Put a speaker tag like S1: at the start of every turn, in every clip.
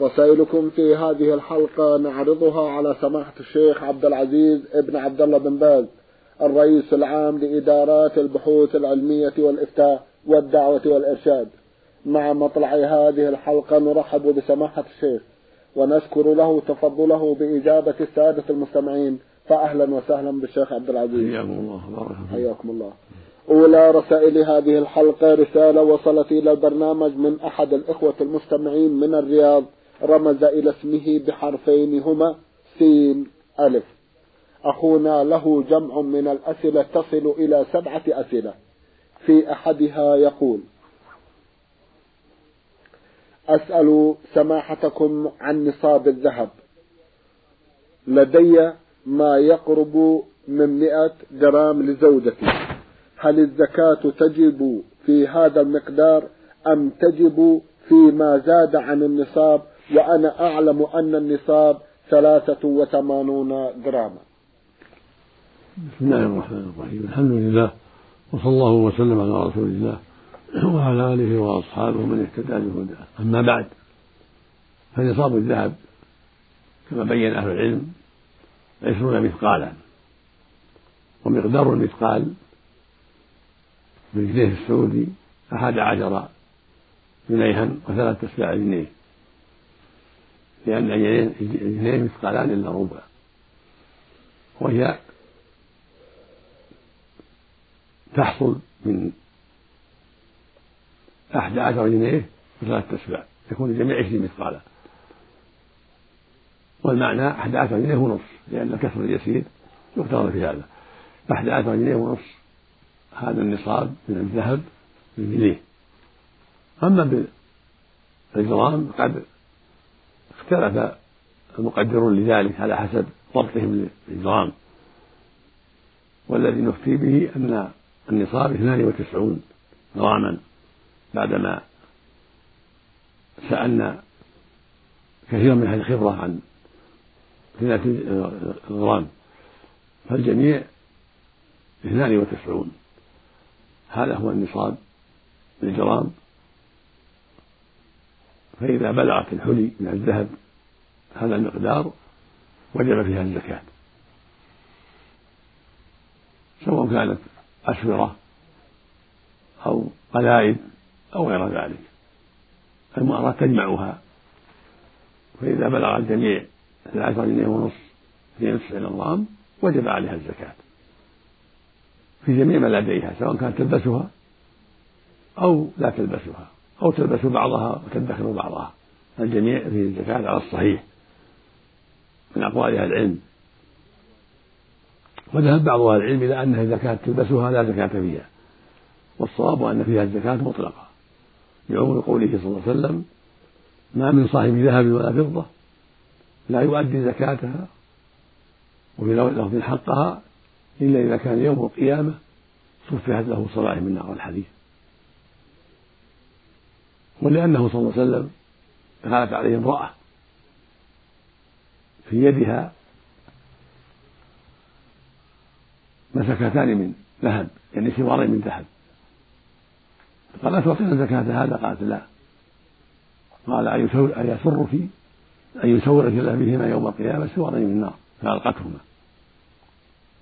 S1: رسائلكم في هذه الحلقة نعرضها على سماحة الشيخ عبد العزيز ابن عبد الله بن باز الرئيس العام لإدارات البحوث العلمية والإفتاء والدعوة والإرشاد. مع مطلع هذه الحلقة نرحب بسماحة الشيخ ونشكر له تفضله بإجابة السادة المستمعين فأهلا وسهلا بالشيخ عبد العزيز.
S2: حياكم الله بارك
S1: حياكم الله. أولى رسائل هذه الحلقة رسالة وصلت إلى البرنامج من أحد الإخوة المستمعين من الرياض رمز إلى اسمه بحرفين هما سين ألف. أخونا له جمع من الأسئلة تصل إلى سبعة أسئلة. في أحدها يقول أسأل سماحتكم عن نصاب الذهب. لدي ما يقرب من مئة جرام لزوجتي. هل الزكاة تجب في هذا المقدار أم تجب فيما زاد عن النصاب وأنا أعلم أن النصاب ثلاثة وثمانون جراما.
S2: بسم الله الرحمن الرحيم. الحمد لله وصلى الله وسلم على رسول الله وعلى آله وأصحابه من اهتدى بهداه. أما بعد فنصاب الذهب كما بين أهل العلم عشرون مثقالا ومقدار المثقال بالجنيه السعودي أحد عشر جنيها وثلاثة أسباع جنيه. لأن الجنيه مثقالان إلا ربع. وهي تحصل من أحد عشر جنيه وثلاثة أسباع يكون الجميع عشرين مثقالا. والمعنى أحد عشر جنيه ونصف لأن الكسر اليسير يقتضى في هذا. أحد عشر جنيه ونصف هذا النصاب من الذهب بالجنيه أما بالجرام قد اختلف المقدرون لذلك على حسب ضبطهم للجرام والذي نفتي به أن النصاب 92 غراما بعدما سألنا كثيرا من أهل الخبرة عن 30 غرام فالجميع 92 هذا هو النصاب بالجرام فإذا بلغت الحلي من الذهب هذا المقدار وجب فيها الزكاة. سواء كانت أسورة أو قلائد أو غير ذلك. المرأة تجمعها. فإذا بلغ الجميع ثلاثة جنيه ونصف في نصف الغرام وجب عليها الزكاة. في جميع ما لديها سواء كانت تلبسها أو لا تلبسها. أو تلبس بعضها وتدخر بعضها. الجميع فيه الزكاة على الصحيح من أقوال أهل العلم. وذهب بعض أهل العلم إلى أنها كانت تلبسها لا زكاة فيها. والصواب أن فيها الزكاة مطلقة. لعموم قوله صلى الله عليه وسلم ما من صاحب ذهب ولا فضة لا يؤدي زكاتها وفي لفظ حقها إلا إذا كان يوم القيامة صفحت له صلاح من نار الحديث. ولأنه صلى الله عليه وسلم دخلت عليه امرأة في يدها مسكتان من ذهب يعني سوارين من ذهب. قال أتعطينا زكاة هذا؟ قالت لا. قال أيسرك أن يسورك الله بهما يوم القيامة سوارين من النار. فألقتهما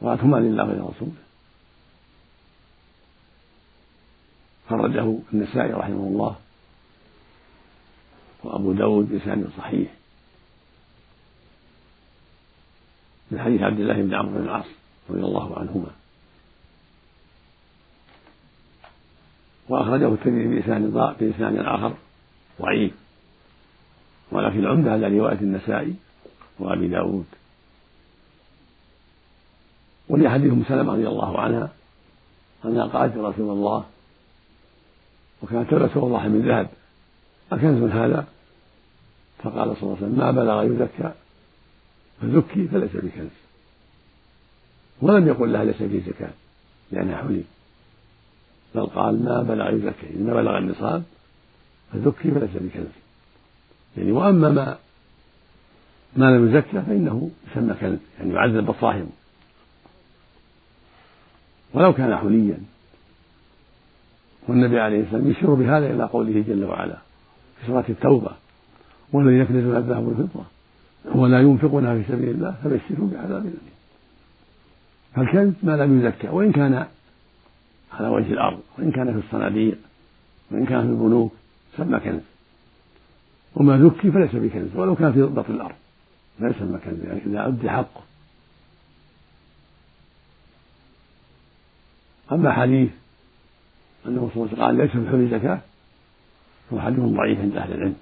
S2: قالت هما لله ولرسوله. خرجه النسائي رحمه الله. وأبو داود بإسناد صحيح. من حديث عبد الله بن عمرو بن العاص رضي الله عنهما. وأخرجه الترمذي بإسناد بإسناد آخر ضعيف. ولكن العمدة على رواية النسائي وأبي داود. حديث أم سلمة رضي الله عنها أنها قالت رسول الله وكانت تلبس والله من ذهب. أكنز هذا؟ فقال صلى الله عليه وسلم ما بلغ يزكى فزكي فليس بكنز ولم يقل لها ليس فيه زكاة لأنها حلي. بل قال ما بلغ يزكي إن بلغ النصاب فزكي فليس بكنز يعني وأما ما ما لم يزكى فإنه يسمى كنز يعني يعذب الصاحب ولو كان حليا. والنبي عليه السلام يشير بهذا إلى قوله جل وعلا في سورة التوبة والذين يكنزون الذهب والفضة ولا ينفقونها في سبيل الله فبشرهم بعذاب أليم فالكنز ما لم يزكى وإن كان على وجه الأرض وإن كان في الصناديق وإن كان في البنوك سمى كنز. وما ذكي فليس بكنز ولو كان في بطن الأرض لا يسمى كنز يعني إذا أدي حقه. أما حديث أنه صلى الله عليه وسلم قال ليس في الحلي زكاة هو حديث ضعيف عند أهل العلم.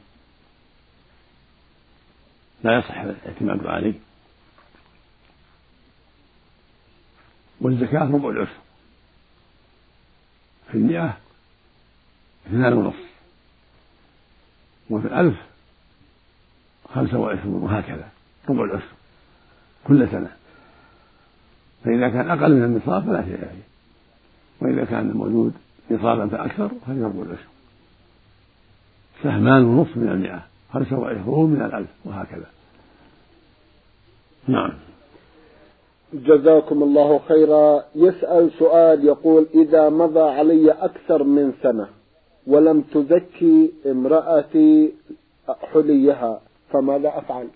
S2: لا يصح الاعتماد عليه. والزكاة ربع العشر. في المئة اثنان ونصف. وفي الألف خمسة وعشرون وهكذا. ربع العشر. كل سنة. فإذا كان أقل من النصاب فلا شيء فيه وإذا كان الموجود نصابا فأكثر فهي ربع العشر. سهمان ونصف من المئة. خمسة وعشرون من الألف وهكذا. نعم.
S1: جزاكم الله خيرا. يسأل سؤال يقول إذا مضى علي أكثر من سنة ولم تزكي امرأتي حليها فماذا أفعل؟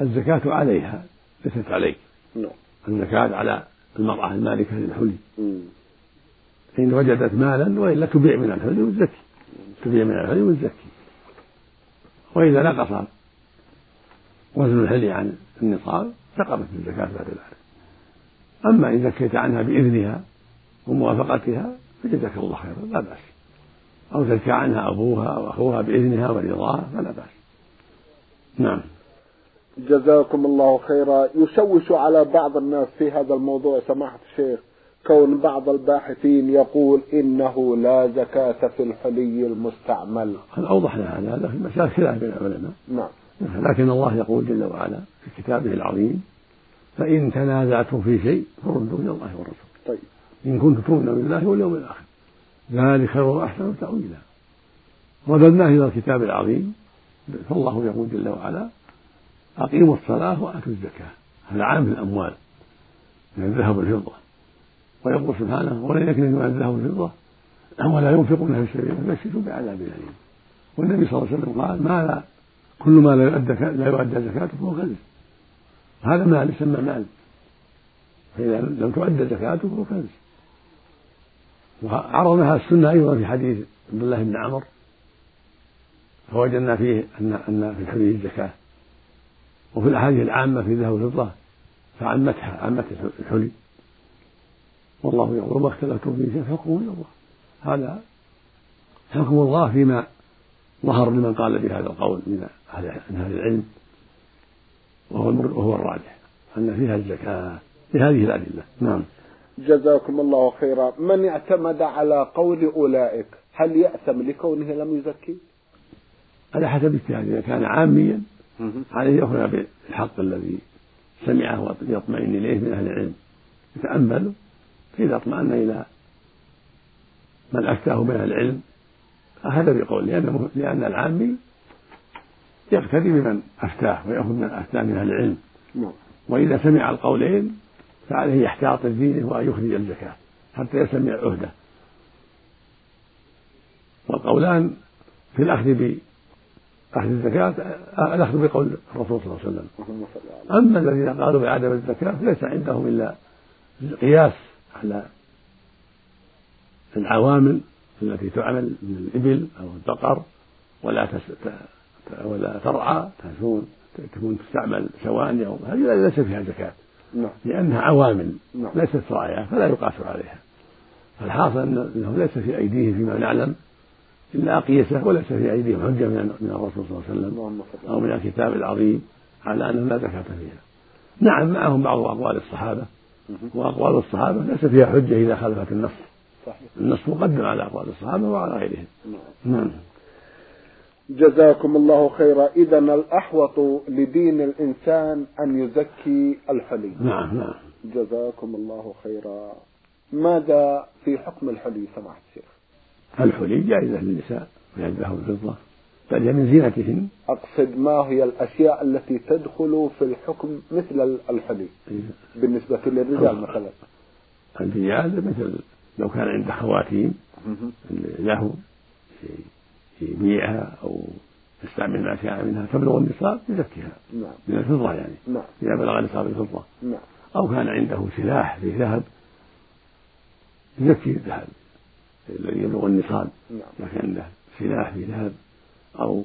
S2: الزكاة عليها ليست عليك.
S1: نعم.
S2: الزكاة على المرأة المالكة للحلي. إن وجدت مالا وإلا تبيع من الحلي وتزكي. تبيع من الحلي وتزكي. وإذا نقص وزن الحلي عن النصاب سقطت الزكاة بعد ذلك. أما إن زكيت عنها بإذنها وموافقتها فجزاك الله خيرا لا بأس. أو زكى عنها أبوها أو أخوها بإذنها ورضاها فلا بأس. نعم.
S1: جزاكم الله خيرا. يشوش على بعض الناس في هذا الموضوع سماحة الشيخ. كون بعض الباحثين يقول إنه لا زكاة في الحلي المستعمل.
S2: هل أوضحنا هذا في مسائل خلاف بين العلماء.
S1: نعم.
S2: لكن الله يقول جل وعلا في كتابه العظيم فإن تنازعتم في شيء فردوا إلى الله والرسول.
S1: طيب.
S2: إن كنتم تؤمنون بالله واليوم الآخر. ذلك خير وأحسن تأويلا. رددناه إلى الكتاب العظيم فالله يقول جل وعلا أقيموا الصلاة وآتوا الزكاة. هذا عام في الأموال من الذهب والفضة. ويقول سبحانه ولن يكن من الذهب والفضة ولا ينفقون في سبيل فبشروا بعذاب أليم. والنبي صلى الله عليه وسلم قال ما لا كل ما لا يؤدى لا يؤدى زكاته فهو كنز هذا مال يسمى مال. فإذا لم تؤدى زكاته فهو كنز وعرضناها السنة أيضا في حديث عبد الله بن عمر فوجدنا فيه أن أن في الحلي الزكاة. وفي الأحاديث العامة في الذهب والفضة فعمتها عمت الحلي. والله يقول وما اختلفتم فيه شيء فحكمه إلى الله. هذا حكم الله فيما ظهر لمن قال بهذا القول من أهل العلم وهو وهو الراجح أن فيها الزكاة بهذه الأدلة. نعم.
S1: جزاكم الله خيرا. من اعتمد على قول أولئك هل يأثم لكونه لم يزكي؟
S2: على حسب اجتهاده. إذا كان عاميا عليه يأخذ بالحق الذي سمعه ويطمئن إليه من أهل العلم. يتأمل فإذا اطمأن إلى من أفتاه من العلم أخذ بقول لأن لأن العامي يقتدي بمن أفتاه ويأخذ من أفتاه من أهل العلم.
S1: نعم.
S2: وإذا سمع القولين فعليه يحتاط دينه وأن يخرج الزكاة حتى يسمع عهده. والقولان في الأخذ بأخذ الزكاة الأخذ بقول الرسول صلى الله عليه وسلم. أما الذين قالوا بعدم الزكاة فليس عندهم إلا القياس على العوامل التي تعمل من الإبل أو البقر ولا تس... ولا ترعى تكون تكون تستعمل سواني أو هذه ليس فيها زكاة
S1: نعم.
S2: لأنها عوامل
S1: نعم.
S2: ليست راعية فلا يقاس عليها فالحاصل أنه ليس في أيديهم فيما نعلم إلا أقيسة وليس في أيديهم حجة من من الرسول صلى الله عليه وسلم أو من الكتاب العظيم على أنه لا زكاة فيها نعم معهم بعض أقوال الصحابة وأقوال الصحابة ليس فيها حجة إذا خالفت النص.
S1: صحيح.
S2: النص مقدم على أقوال الصحابة وعلى غيرهم.
S1: نعم.
S2: نعم.
S1: جزاكم الله خيرا. إذا الأحوط لدين الإنسان أن يزكي الحلي.
S2: نعم نعم.
S1: جزاكم الله خيرا. ماذا في حكم الحلي سماحة الشيخ؟
S2: الحلي جائزة للنساء من الذهب والفضة بل هي من زينتهن
S1: أقصد ما هي الأشياء التي تدخل في الحكم مثل الحلي بالنسبة للرجال مثلا.
S2: الرجال مثل لو كان عنده خواتيم له يبيعها أو يستعمل ما شاء منها تبلغ النصاب يزكيها
S1: نعم.
S2: من الفضة يعني.
S1: نعم.
S2: إذا بلغ نصاب الفضة
S1: نعم.
S2: أو كان عنده سلاح في ذهب يزكي الذهب الذي يبلغ النصاب.
S1: نعم.
S2: إذا كان عنده سلاح في ذهب أو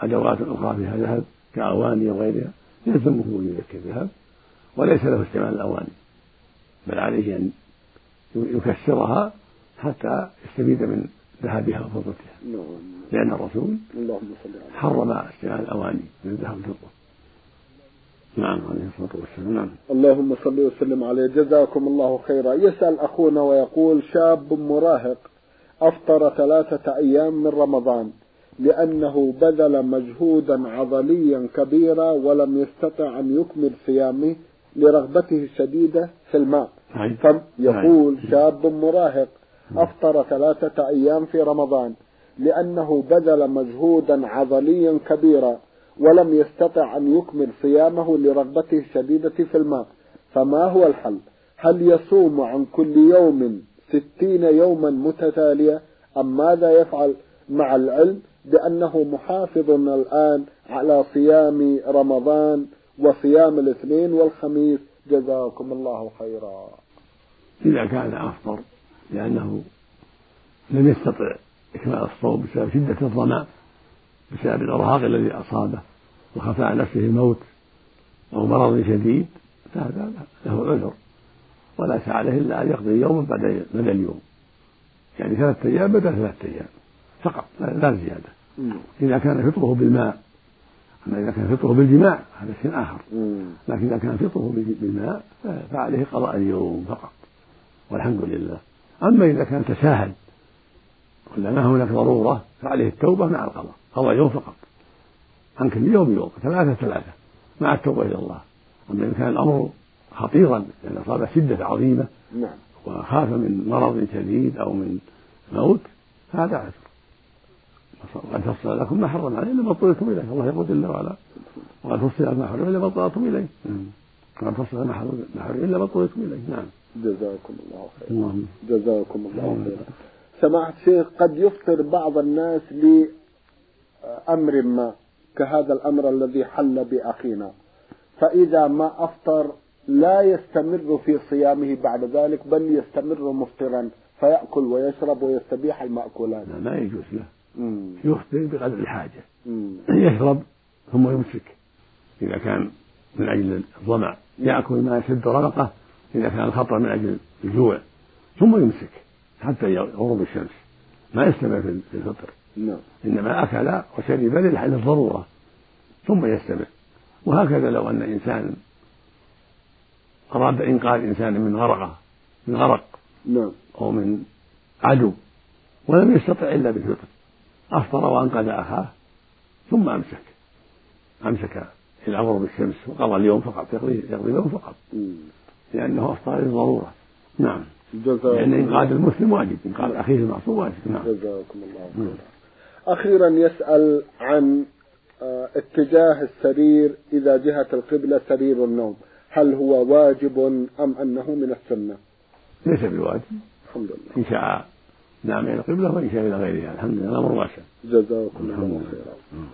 S2: أدوات أخرى فيها ذهب كأواني وغيرها يلزمه أن يزكي الذهب وليس له استعمال الأواني. بل عليه أن يكسرها حتى يستفيد من ذهبها وفضتها لأن الرسول حرم استعمال الأواني من الذهب والفضة نعم عليه الصلاة والسلام. نعم.
S1: اللهم صل وسلم عليه. جزاكم الله خيرا. يسأل أخونا ويقول شاب مراهق أفطر ثلاثة أيام من رمضان. لأنه بذل مجهودا عضليا كبيرا ولم يستطع أن يكمل صيامه لرغبته الشديدة في الماء.
S2: صحيح.
S1: يقول شاب مراهق أفطر ثلاثة أيام في رمضان لأنه بذل مجهودا عضليا كبيرا ولم يستطع أن يكمل صيامه لرغبته الشديدة في الماء. فما هو الحل؟ هل يصوم عن كل يوم ستين يوما متتالية؟ أم ماذا يفعل؟ مع العلم بأنه محافظ الآن على صيام رمضان وصيام الاثنين والخميس. جزاكم الله خيرا.
S2: إذا كان أفطر لأنه لم يستطع إكمال الصوم بسبب شدة الظمأ بسبب الإرهاق الذي أصابه وخفى على نفسه الموت أو مرض شديد فهذا له عذر. وليس عليه إلا أن يقضي يوما بعد اليوم. يعني ثلاثة أيام بدل ثلاثة أيام. فقط لا زيادة. إذا كان فطره بالماء أما إذا كان فطره بالجماع هذا شيء آخر. لكن إذا كان فطره بالماء فعليه قضاء اليوم فقط والحمد لله. أما إذا كان تساهل ولا ما هناك ضرورة فعليه التوبة مع القضاء. قضاء يوم فقط. عن كل يوم يوم ثلاثة ثلاثة مع التوبة إلى الله. أما إذا كان الأمر خطيرا لأن يعني أصاب شدة عظيمة
S1: نعم.
S2: وخاف من مرض شديد أو من موت فهذا عذر. وقد فصل لكم ما حرم عليه إلا ما اضطررتم إليه. الله يقول جل وعلا وقد فصل لكم ما حرم إلا ما اضطررتم إليه. وقد فصل ما حرم إلا ما اضطررتم إليه. نعم.
S1: جزاكم الله خيرا.
S2: اللهم.
S1: جزاكم الله خيرا. سماحة الشيخ قد يفطر بعض الناس لأمر ما كهذا الأمر الذي حل بأخينا. فإذا ما أفطر لا يستمر في صيامه بعد ذلك بل يستمر مفطرا فيأكل ويشرب ويستبيح المأكولات.
S2: لا, لا يجوز له. يفطر بقدر الحاجة. يشرب ثم يمسك. إذا كان من أجل الظمأ. يأكل ما يسد رغقه إذا كان الخطر من أجل الجوع. ثم يمسك حتى يغرب الشمس. ما يستمر في الفطر.
S1: نعم.
S2: إنما أكل وشرب للضرورة. ثم يستمر وهكذا لو أن إنسان أراد إنقاذ إنسان من غرقة من غرق
S1: نعم.
S2: أو من عدو ولم يستطع إلا بالفطر. أفطر وأنقذ أخاه ثم أمسك. أمسك إلى غروب الشمس وقضى اليوم فقط يقضي يقضي اليوم فقط. لأنه أفطر للضرورة. نعم. لأن إنقاذ المسلم واجب إنقاذ أخيه المعصوم واجب. نعم.
S1: جزاكم الله
S2: نعم.
S1: خيرا. أخيرا يسأل عن آه، اتجاه السرير إذا جهة القبلة سرير النوم. هل هو واجب أم أنه من السنة؟
S2: ليس بواجب.
S1: الحمد لله.
S2: إن شاء نعم إلى القبلة وإن شاء إلى غيرها. الحمد لله الأمر واسع.
S1: جزاكم الله
S2: لله.
S1: خيرا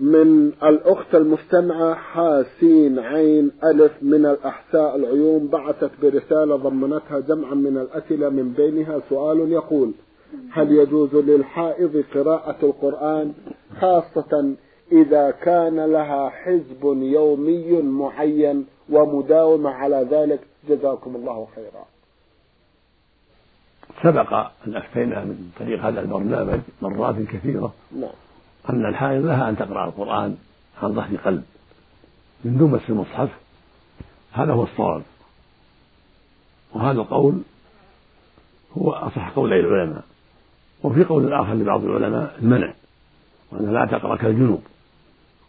S1: من الأخت المستمعة حاسين عين ألف من الأحساء العيون بعثت برسالة ضمنتها جمعا من الأسئلة من بينها سؤال يقول هل يجوز للحائض قراءة القرآن؟ خاصة إذا كان لها حزب يومي معين ومداومة على ذلك. جزاكم الله خيرا.
S2: سبق أن أفتينا من طريق هذا البرنامج مرات كثيرة
S1: نعم.
S2: أن الحائض لها أن تقرأ القرآن عن ظهر قلب من دون مس المصحف. هذا هو الصواب. وهذا القول هو أصح قولي العلماء. وفي قول آخر لبعض العلماء المنع وأنها لا تقرأ كالجنوب.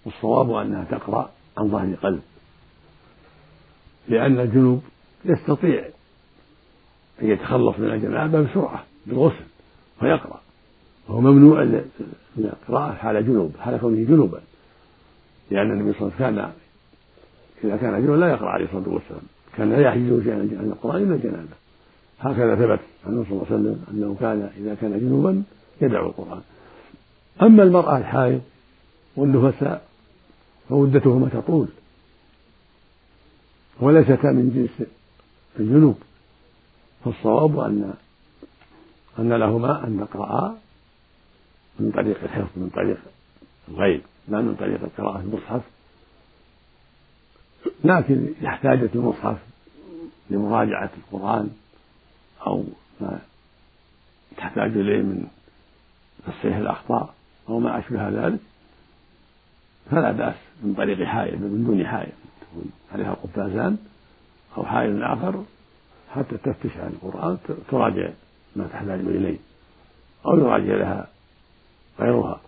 S2: والصواب أنها تقرأ عن ظهر قلب. لأن الجنوب يستطيع أن يتخلص من الجنابة بسرعة بالغسل فيقرأ وهو ممنوع من القراءة حال جنوب حال كونه جنوبا. لأن النبي صلى الله عليه وسلم كان إذا كان جنوبا لا يقرأ عليه الصلاة والسلام. كان لا يحجزه شيئا عن القرآن إلا الجنابة. هكذا ثبت عنه صلى الله عليه وسلم أنه كان إذا كان جنوبا يدعو القرآن. أما المرأة الحائض والنفساء فمدتهما تطول وليستا من جنس الجنوب. فالصواب أن أن لهما أن تقرأا من طريق الحفظ من طريق الغيب لا من طريق قراءة المصحف. لكن إذا احتاجت المصحف لمراجعة القرآن أو ما تحتاج إليه من تصحيح الأخطاء أو ما أشبه ذلك فلا بأس من طريق حائل من دون حائل تكون عليها قفازان أو حائل آخر حتى تفتش عن القرآن تراجع ما تحتاج إليه أو يراجع لها غيرها.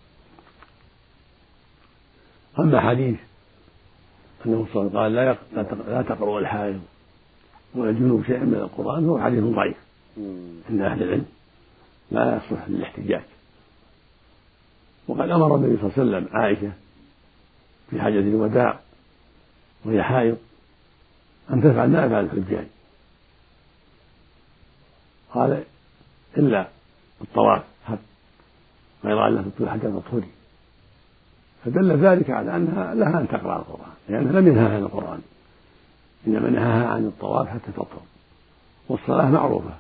S2: أما حديث أنه صلى الله عليه وسلم قال لا تقرأ الحائض ولا الجنوب شيئا من القرآن هو حديث ضعيف عند أهل العلم لا يصلح للاحتجاج. وقد أمر النبي صلى الله عليه وسلم عائشة في حاجة الوداع وهي حائض أن تفعل ما يفعل الحجاج. قال إلا الطواف حتى غير أن تطول حتى تطهري. فدل ذلك على أنها لها أن تقرأ القرآن لأنها لم ينهها عن القرآن. إنما نهاها عن الطواف حتى تطهر. والصلاة معروفة.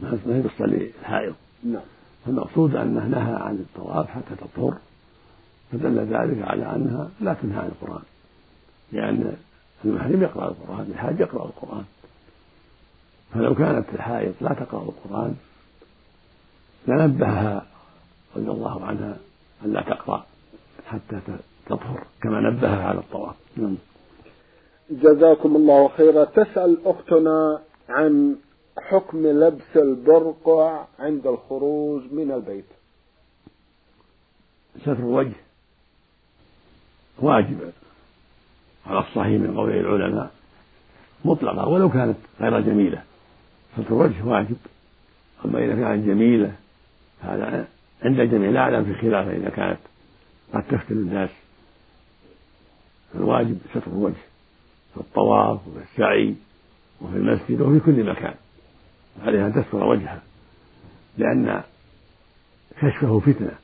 S2: ما هي تصلي الحائض
S1: نعم.
S2: فالمقصود أنه نهى عن الطواف حتى تطهر. فدل ذلك على أنها لا تنهى عن القرآن. لأن المحرم يقرأ القرآن الحاج يقرأ القرآن. فلو كانت الحائض لا تقرأ القرآن لنبهها رضي الله عنها أن لا تقرأ حتى تطهر كما نبهها على الطواف. نعم.
S1: جزاكم الله خيرا. تسأل أختنا عن حكم لبس البرقع عند الخروج من البيت.
S2: ستر الوجه واجب على الصحيح من قول العلماء مطلقة ولو كانت غير جميلة. ستر الوجه واجب. أما إذا كانت جميلة هذا عند الجميع لا أعلم في خلاف إذا كانت قد تفتن الناس. الواجب ستر الوجه في الطواف وفي السعي وفي المسجد وفي كل مكان. عليها أن تستر وجهها لأن كشفه فتنة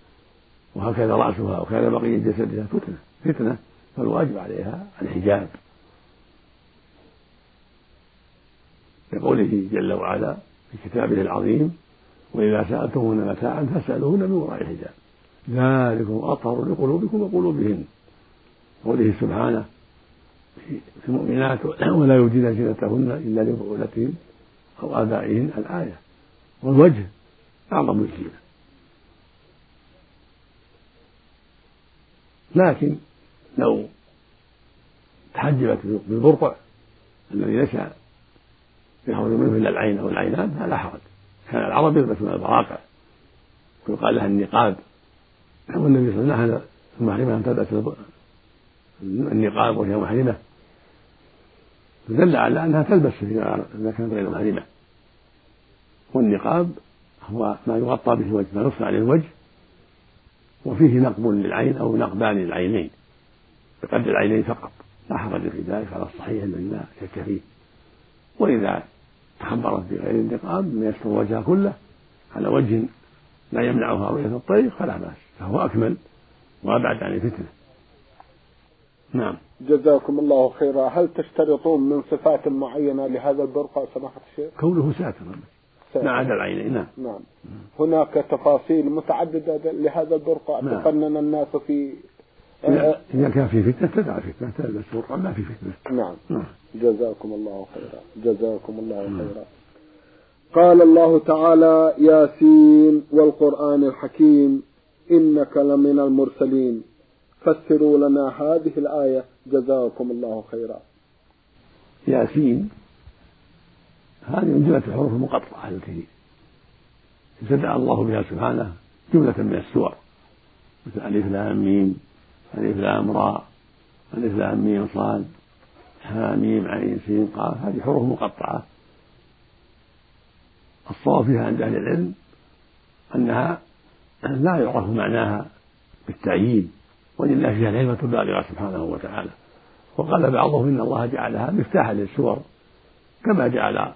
S2: وهكذا رأسها وكذا بقية جسدها فتنة. فتنة فالواجب عليها الحجاب. لقوله جل وعلا في كتابه العظيم وإذا سألتموهن متاعا فاسألوهن من وراء حجاب ذلكم أطهر لقلوبكم وقلوبهن. قوله سبحانه في المؤمنات ولا يبدين زينتهن إلا لبعولتهن أو آبائهن. الآية والوجه أعظم الزينة لكن لو تحجبت بالبرقع الذي ليس يخرج منه إلا العين أو العينان فلا حرج. كان العرب يلبسون البراقع ويقال لها النقاب. والنبي صلى الله عليه وسلم المحرمة أن تلبس النقاب وهي محرمة. فدل على أنها تلبس إذا كانت غير محرمة. والنقاب هو ما يغطى به الوجه ما يصنع عليه الوجه وفيه نقب للعين أو نقبان للعينين. بقدر العينين فقط. لا حرج في ذلك على الصحيح الذي لا شك فيه وإذا تخبرت بغير النقاب من يستر وجهها كله على وجه لا يمنعها رؤية الطريق فلا بأس. فهو أكمل. وأبعد عن الفتنة. نعم.
S1: جزاكم الله خيرا. هل تشترطون من صفات معينة لهذا البرقع سماحة الشيخ؟
S2: كونه ساترا ما عدا العينين نعم.
S1: نعم. هناك تفاصيل متعددة لهذا البرقع نعم. تفنن الناس في
S2: إذا كان في فتنة تدع فتنة تلبس برقع ما في فتنة.
S1: نعم. نعم. جزاكم الله خيرا. جزاكم الله نعم. خيرا. قال الله تعالى ياسين والقرآن الحكيم إنك لمن المرسلين. فسروا لنا هذه الآية. جزاكم الله خيرا.
S2: ياسين هذه من جملة الحروف المقطعة التي ابتدأ الله بها سبحانه جملة من السور. مثل ألف لام ميم. ألف لام راء ألف لام ميم صاد حاميم عين سين قاف هذه حروف مقطعة. الصواب فيها عند أهل العلم أنها لا يعرف معناها بالتعيين ولله فيها العلمة البالغة سبحانه وتعالى. وقال بعضهم إن الله جعلها مفتاحا للسور كما جعل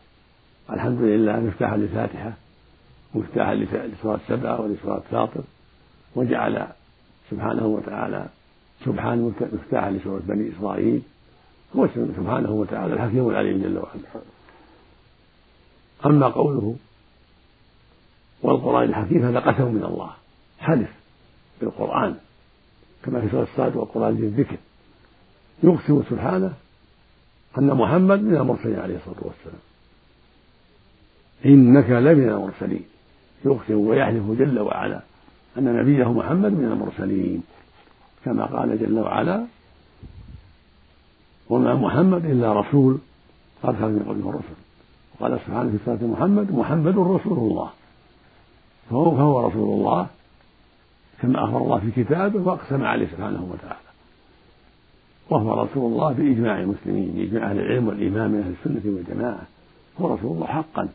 S2: الحمد لله مفتاحا للفاتحة ومفتاحا لسورة سبعة ولسورة فاطر وجعل سبحانه وتعالى سبحان مفتاحا لسورة بني إسرائيل هو سبحانه وتعالى الحكيم العليم جل وعلا. أما قوله والقرآن الحكيم هذا قسم من الله حلف بالقرآن كما في سورة الصاد والقرآن ذي الذكر يقسم سبحانه أن محمد من المرسلين عليه الصلاة والسلام. إنك لمن المرسلين. يقسم ويحلف جل وعلا أن نبيه محمد من المرسلين. كما قال جل وعلا وما محمد إلا رسول. قد خلق من قبله الرسل. وقال سبحانه في سورة محمد محمد رسول الله فهو, فهو رسول الله كما أخبر الله في كتابه وأقسم عليه سبحانه وتعالى. وهو رسول الله بإجماع المسلمين بإجماع أهل العلم والإيمان من أهل السنة والجماعة. هو رسول الله حقا.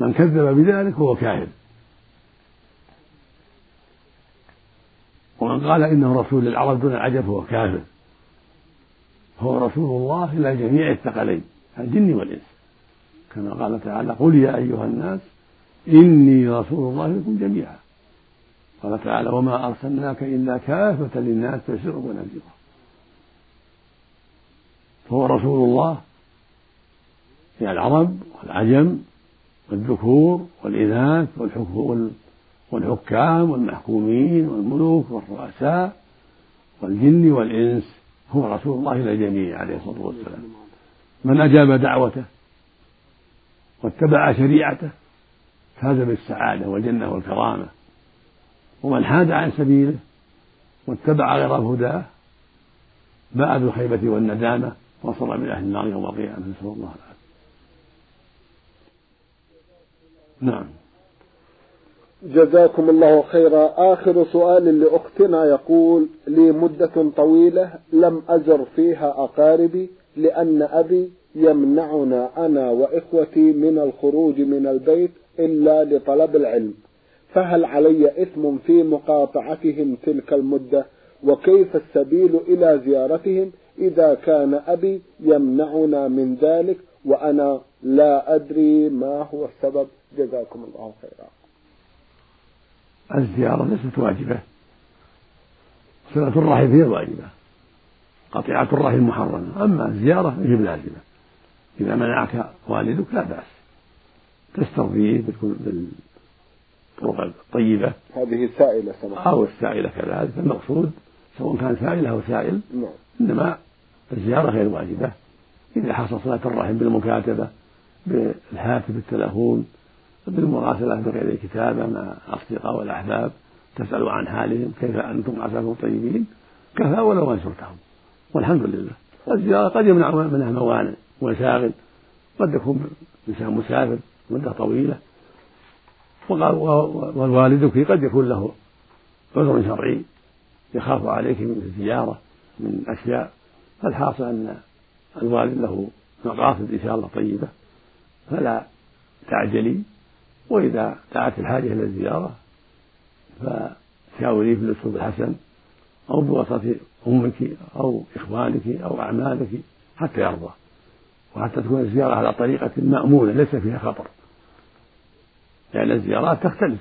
S2: من كذب بذلك هو كافر ومن قال إنه رسول للعرب دون العجب فهو كافر. هو رسول الله إلى جميع الثقلين الجن والإنس. كما قال تعالى قل يا أيها الناس إني رسول الله لكم جميعا. قال تعالى وما أرسلناك إلا كافة للناس بشيرا ونذيرا فهو رسول الله في العرب والعجم والذكور والإناث والحكام والمحكومين والملوك والرؤساء والجن والإنس هو رسول الله إلى الجميع عليه الصلاة والسلام. من أجاب دعوته واتبع شريعته فاز بالسعادة والجنة والكرامة. ومن حاد عن سبيله واتبع غير هداه باء بالخيبة والندامة وصل من أهل النار يوم القيامة. نسأل الله العافية. نعم.
S1: جزاكم الله خيرا. آخر سؤال لأختنا يقول لي مدة طويلة لم أزر فيها أقاربي لأن أبي يمنعنا أنا وإخوتي من الخروج من البيت إلا لطلب العلم. فهل علي إثم في مقاطعتهم تلك المدة؟ وكيف السبيل إلى زيارتهم إذا كان أبي يمنعنا من ذلك وأنا لا أدري ما هو السبب؟ جزاكم الله خيرا.
S2: الزيارة ليست واجبة. صلة الرحم هي الواجبة قطيعة الرحم محرمة. أما الزيارة هي لازمة إذا منعك والدك لا بأس. تسترضيه بالطرق الطيبة.
S1: هذه سائلة سمحت
S2: أو السائلة كذلك. المقصود سواء كان سائل أو سائل نعم. إنما الزيارة غير واجبة. إذا حصل صلة الرحم بالمكاتبة بالهاتف بالتلفون بالمراسلة بغير كتابة مع الأصدقاء والأحباب تسأل عن حالهم كيف أنتم عساكم طيبين؟ كفى ولو أنشرتهم والحمد لله. الزيارة قد يمنع منها موانع وشاغل قد يكون إنسان مسافر مدة طويلة. ووالدك قد يكون له عذر شرعي يخاف عليك من الزيارة من أشياء. فالحاصل أن الوالد له مقاصد إن شاء الله طيبة. فلا تعجلي. وإذا دعت الحاجة إلى الزيارة فشاوريه بالأسلوب الحسن أو بواسطة أمك أو إخوانك أو أعمالك حتى يرضى. وحتى تكون الزيارة على طريقة مأمونة ليس فيها خطر. لأن الزيارات تختلف.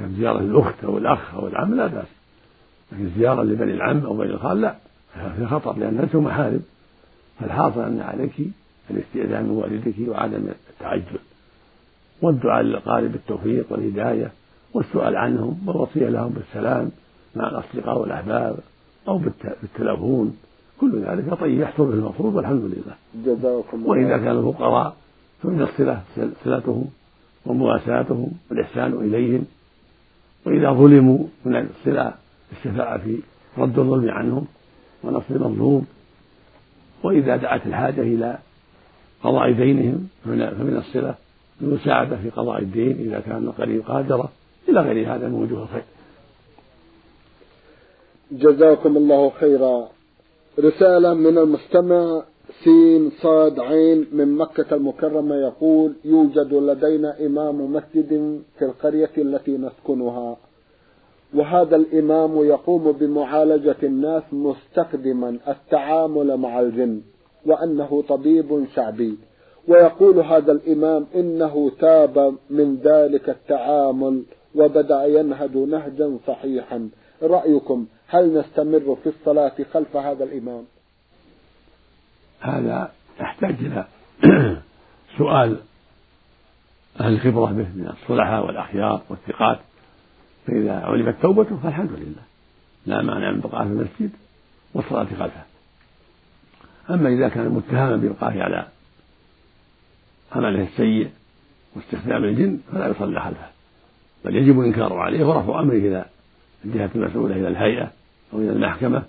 S2: زيارة الأخت أو الأخ أو العم لا بأس. لكن زيارة لبني العم أو بني الخال لا فيها خطر لأن ليسوا محارم فالحاصل أن عليك الاستئذان من والدك وعدم التعجل. والدعاء للأقارب بالتوفيق والهداية والسؤال عنهم والوصية لهم بالسلام مع الأصدقاء والأحباب أو بالتلفون. كل ذلك طيب يحصل به المفروض والحمد لله.
S1: جزاكم
S2: وإذا كانوا فقراء فمن الصلة صلتهم ومواساتهم والإحسان إليهم. وإذا ظلموا من الصلة الشفاعة في رد الظلم عنهم ونصر المظلوم. وإذا دعت الحاجة إلى قضاء دينهم فمن الصلة المساعدة في قضاء الدين إذا كان القريب قادرة. إلى غير هذا من وجوه الخير.
S1: جزاكم الله خيرا. رسالة من المستمع سين صاد عين من مكة المكرمة يقول يوجد لدينا إمام مسجد في القرية التي نسكنها وهذا الإمام يقوم بمعالجة الناس مستخدما التعامل مع الجن وأنه طبيب شعبي. ويقول هذا الإمام إنه تاب من ذلك التعامل وبدأ ينهج نهجا صحيحا. رأيكم هل نستمر في الصلاة خلف هذا الإمام؟
S2: هذا يحتاج إلى سؤال أهل الخبرة به من الصلحاء والأخيار والثقات. فإذا علمت توبته فالحمد لله. لا مانع من بقائه في المسجد والصلاة خلفه. أما إذا كان متهما بإبقائه على عمله السيء واستخدام الجن فلا يصلى خلفه بل يجب الإنكار عليه ورفع أمره إلى الجهة المسؤولة إلى الهيئة أو إلى المحكمة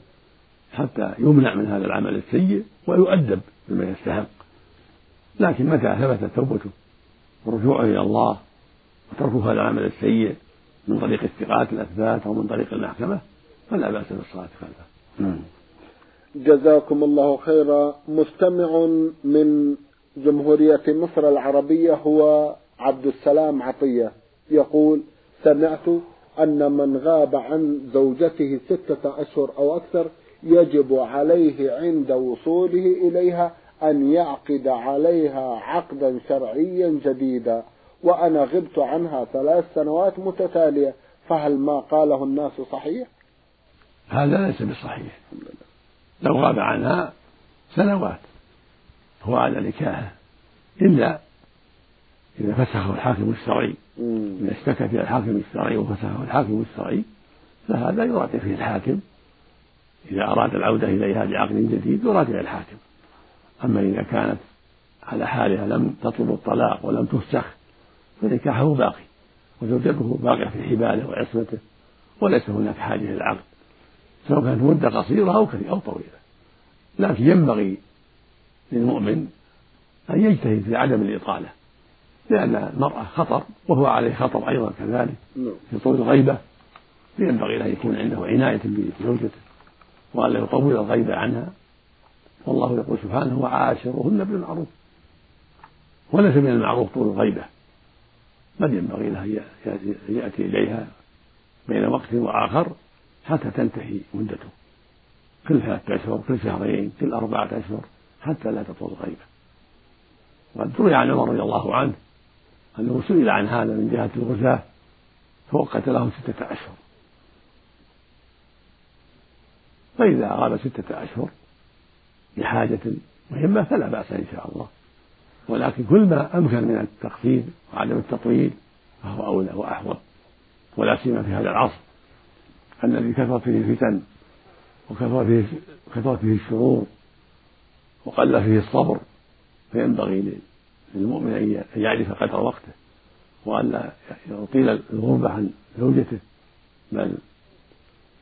S2: حتى يمنع من هذا العمل السيء ويؤدب بما يستحق. لكن متى ثبتت توبته ورجوعه إلى الله وتركه هذا العمل السيء من طريق الثقات الأثبات أو من طريق المحكمة فلا بأس بالصلاة خلفه نعم.
S1: جزاكم الله خيرا. مستمع من جمهورية مصر العربية هو عبد السلام عطية. يقول سمعت أن من غاب عن زوجته ستة أشهر أو أكثر يجب عليه عند وصوله إليها أن يعقد عليها عقدا شرعيا جديدا وأنا غبت عنها ثلاث سنوات متتالية فهل ما قاله الناس صحيح؟
S2: هذا ليس بصحيح. لو غاب عنها سنوات. هو على نكاحه. إلا إذا فسخه الحاكم الشرعي. إذا اشتكى فيها الحاكم الشرعي وفسخه الحاكم الشرعي فهذا يراجع فيه الحاكم. إذا أراد العودة إليها بعقد جديد يراجع الحاكم. أما إذا كانت على حالها لم تطلب الطلاق ولم تفسخ فنكاحه باقي. وزوجته باقية في حباله وعصمته وليس هناك حاجة إلى العقد سواء كانت مدة قصيرة أو أو طويلة. لكن ينبغي للمؤمن أن يجتهد في عدم الإطالة. لأن المرأة خطر وهو عليه خطر أيضا كذلك نعم. في طول الغيبة. فينبغي أن يكون عنده عناية بزوجته وألا يطول الغيبة عنها. والله يقول سبحانه وعاشرهن بالمعروف. وليس من المعروف طول الغيبة. بل ينبغي له أن يأتي إليها بين وقت وآخر حتى تنتهي مدته. كل ثلاثة أشهر كل شهرين كل أربعة أشهر. حتى لا تطول الغيبة وقد روي عن عمر رضي الله عنه أنه سئل عن هذا من جهة الغزاة فوقت لهم ستة أشهر. فإذا غاب ستة أشهر لحاجة مهمة فلا بأس إن شاء الله. ولكن كل ما أمكن من التخفيف وعدم التطويل فهو أولى وأحوط. ولا سيما في هذا العصر الذي كثرت فيه الفتن وكثرت فيه كثرت فيه الشرور. وقل فيه الصبر فينبغي للمؤمن أن يعرف قدر وقته وألا يطيل الغربة عن زوجته بل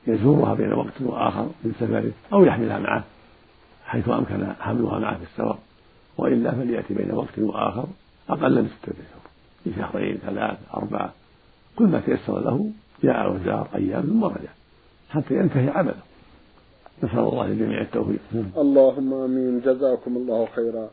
S2: يزورها بين وقت وآخر من سفره أو يحملها معه حيث أمكن حملها معه في السفر وإلا فليأتي بين وقت وآخر أقل من ستة أشهر في شهرين ثلاث أربعة كل ما تيسر له جاء وزار أيام ثم رجع حتى ينتهي عمله. نسأل الله للجميع التوفيق.
S1: اللهم آمين. جزاكم الله خيرا.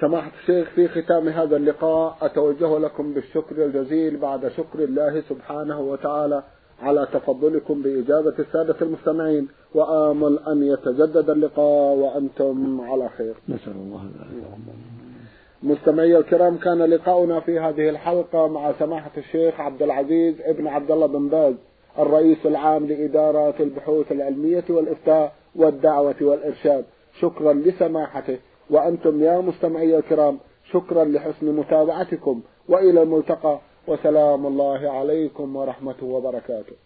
S1: سماحة الشيخ في ختام هذا اللقاء أتوجه لكم بالشكر الجزيل بعد شكر الله سبحانه وتعالى على تفضلكم بإجابة السادة المستمعين وآمل أن يتجدد اللقاء وأنتم على خير.
S2: نسأل الله العافية.
S1: مستمعي الكرام كان لقاؤنا في هذه الحلقة مع سماحة الشيخ عبد العزيز ابن عبد الله بن باز. الرئيس العام لإدارة البحوث العلمية والإفتاء والدعوة والإرشاد. شكرا لسماحته. وأنتم يا مستمعي الكرام شكرا لحسن متابعتكم. وإلى الملتقى. وسلام الله عليكم ورحمة وبركاته.